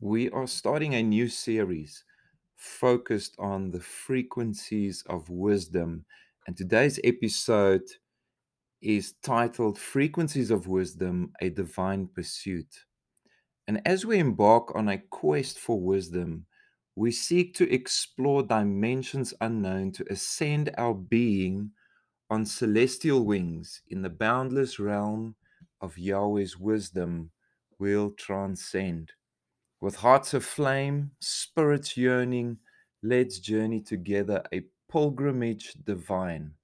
We are starting a new series focused on the frequencies of wisdom. And today's episode is titled Frequencies of Wisdom A Divine Pursuit. And as we embark on a quest for wisdom, we seek to explore dimensions unknown to ascend our being on celestial wings in the boundless realm of Yahweh's wisdom will transcend. With hearts aflame, spirits yearning, let's journey together a pilgrimage divine,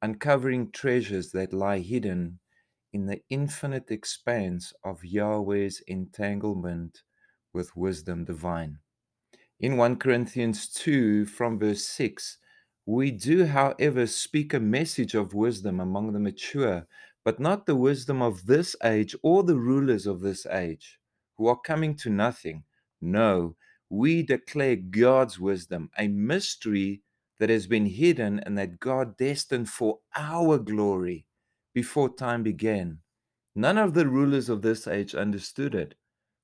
uncovering treasures that lie hidden in the infinite expanse of Yahweh's entanglement with wisdom divine. In 1 Corinthians 2, from verse 6, we do, however, speak a message of wisdom among the mature, but not the wisdom of this age or the rulers of this age who are coming to nothing. No, we declare God's wisdom, a mystery that has been hidden and that God destined for our glory before time began. None of the rulers of this age understood it,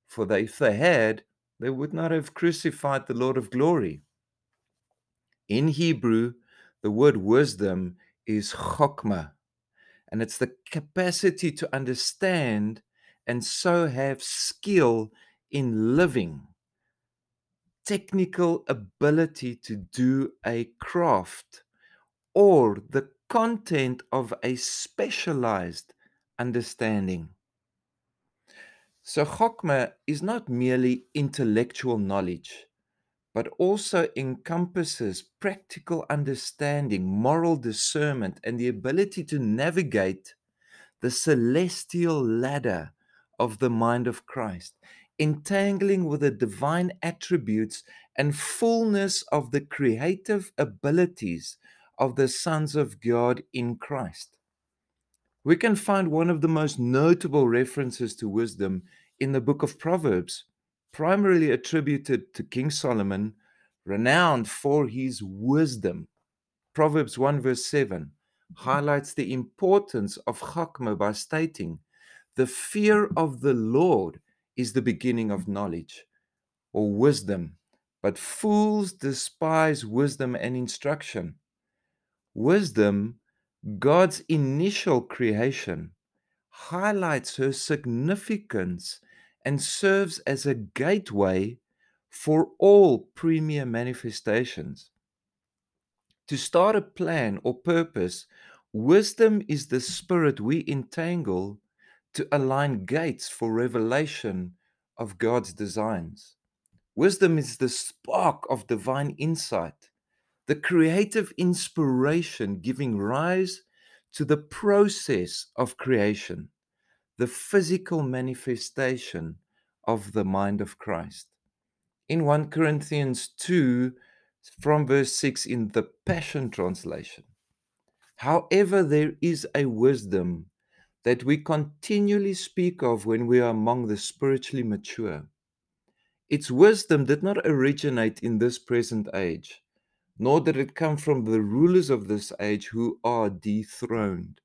for they, if they had, they would not have crucified the Lord of glory. In Hebrew, the word wisdom is chokmah, and it's the capacity to understand and so have skill in living, technical ability to do a craft, or the content of a specialized understanding. So, Chokmah is not merely intellectual knowledge, but also encompasses practical understanding, moral discernment, and the ability to navigate the celestial ladder of the mind of Christ, entangling with the divine attributes and fullness of the creative abilities of the sons of God in Christ. We can find one of the most notable references to wisdom in the book of Proverbs, primarily attributed to King Solomon, renowned for his wisdom. Proverbs 1 verse 7 highlights the importance of chokmah by stating, The fear of the Lord is the beginning of knowledge or wisdom, but fools despise wisdom and instruction. Wisdom, God's initial creation, highlights her significance and serves as a gateway for all premier manifestations. To start a plan or purpose, wisdom is the spirit we entangle to align gates for revelation of God's designs. Wisdom is the spark of divine insight, the creative inspiration giving rise to the process of creation, the physical manifestation of the mind of Christ. In 1 Corinthians 2, from verse 6 in the Passion Translation. However, there is a wisdom that we continually speak of when we are among the spiritually mature. Its wisdom did not originate in this present age, nor did it come from the rulers of this age who are dethroned.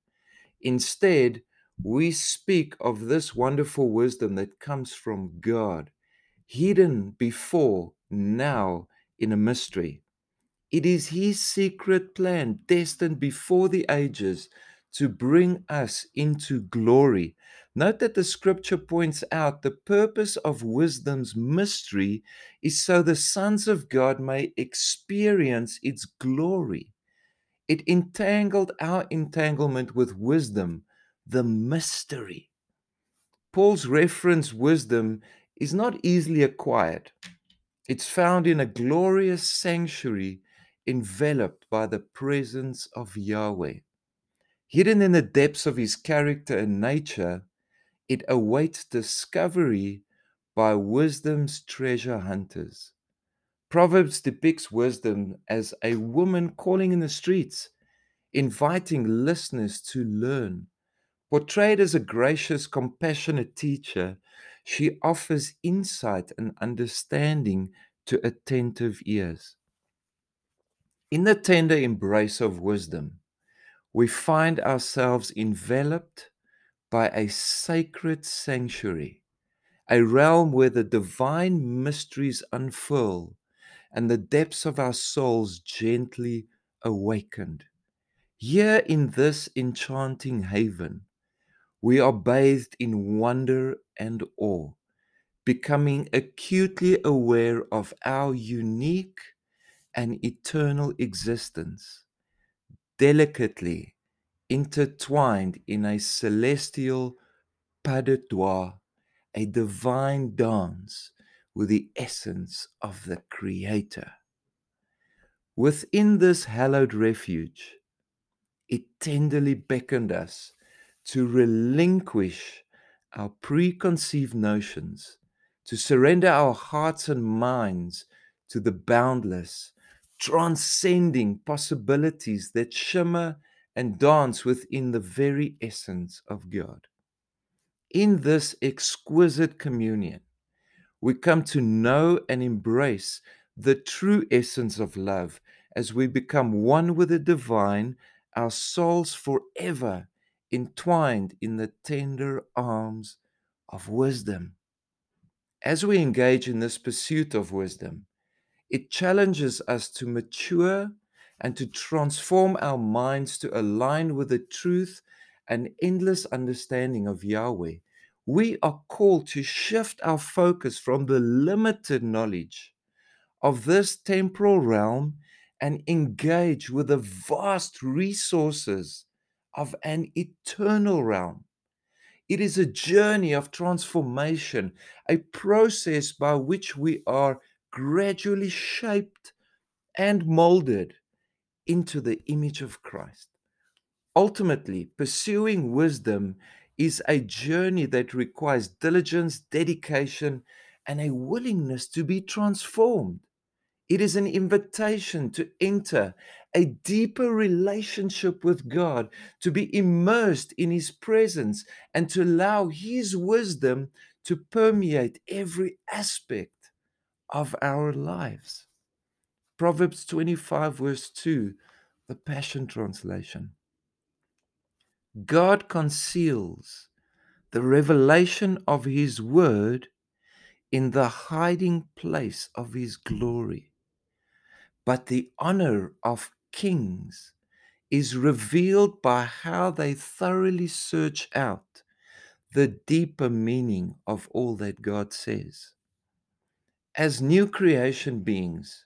Instead, we speak of this wonderful wisdom that comes from God, hidden before, now, in a mystery. It is His secret plan, destined before the ages, to bring us into glory. Note that the scripture points out the purpose of wisdom's mystery is so the sons of God may experience its glory. It entangled our entanglement with wisdom, the mystery. Paul's reference wisdom is not easily acquired. It's found in a glorious sanctuary enveloped by the presence of Yahweh. Hidden in the depths of his character and nature, it awaits discovery by wisdom's treasure hunters. Proverbs depicts wisdom as a woman calling in the streets, inviting listeners to learn. Portrayed as a gracious, compassionate teacher, she offers insight and understanding to attentive ears. In the tender embrace of wisdom, we find ourselves enveloped by a sacred sanctuary, a realm where the divine mysteries unfurl and the depths of our souls gently awakened. Here in this enchanting haven, we are bathed in wonder and awe, becoming acutely aware of our unique and eternal existence, delicately intertwined in a celestial pas de trois, a divine dance with the essence of the Creator. Within this hallowed refuge, it tenderly beckoned us to relinquish our preconceived notions, to surrender our hearts and minds to the boundless, transcending possibilities that shimmer and dance within the very essence of God. In this exquisite communion, we come to know and embrace the true essence of love as we become one with the divine, our souls forever entwined in the tender arms of wisdom. As we engage in this pursuit of wisdom, it challenges us to mature and to transform our minds to align with the truth and endless understanding of Yahweh. We are called to shift our focus from the limited knowledge of this temporal realm and engage with the vast resources of an eternal realm. It is a journey of transformation, a process by which we are gradually shaped and molded into the image of Christ. Ultimately, pursuing wisdom is a journey that requires diligence, dedication, and a willingness to be transformed. It is an invitation to enter a deeper relationship with God, to be immersed in His presence, and to allow His wisdom to permeate every aspect of our lives. Proverbs 25, verse 2, the Passion Translation. God conceals the revelation of His word in the hiding place of His glory but the honor of kings is revealed by how they thoroughly search out the deeper meaning of all that God says. As new creation beings,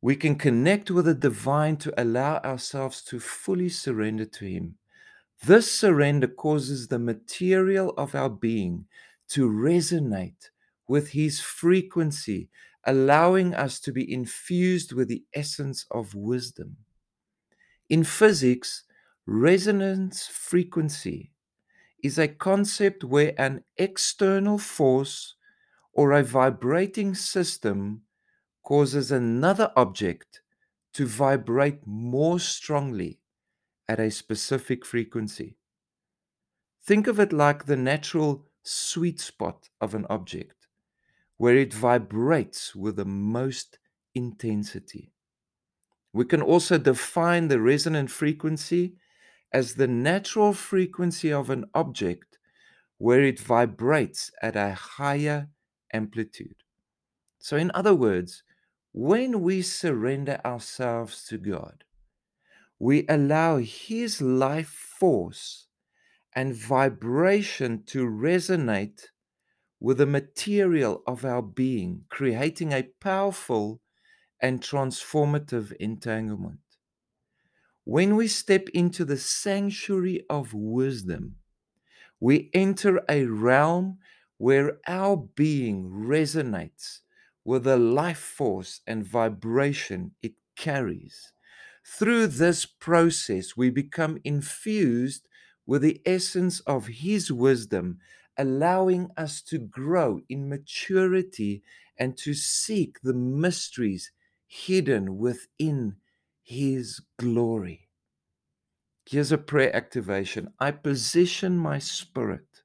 we can connect with the divine to allow ourselves to fully surrender to Him. This surrender causes the material of our being to resonate with His frequency allowing us to be infused with the essence of wisdom. In physics, resonance frequency is a concept where an external force or a vibrating system causes another object to vibrate more strongly at a specific frequency. Think of it like the natural sweet spot of an object where it vibrates with the most intensity. We can also define the resonant frequency as the natural frequency of an object where it vibrates at a higher amplitude. So, in other words, when we surrender ourselves to God, we allow His life force and vibration to resonate with the material of our being, creating a powerful and transformative entanglement. When we step into the sanctuary of wisdom, we enter a realm where our being resonates with the life force and vibration it carries. Through this process, we become infused with the essence of His wisdom allowing us to grow in maturity and to seek the mysteries hidden within His glory. Here's a prayer activation I position my spirit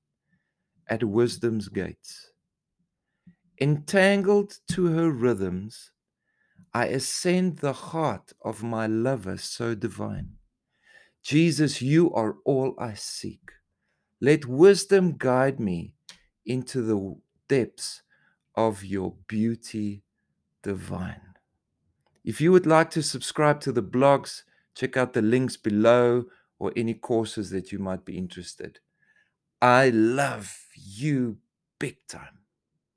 at wisdom's gates. Entangled to her rhythms, I ascend the heart of my lover so divine. Jesus, you are all I seek. Let wisdom guide me into the depths of your beauty divine. If you would like to subscribe to the blogs, check out the links below or any courses that you might be interested. I love you big time.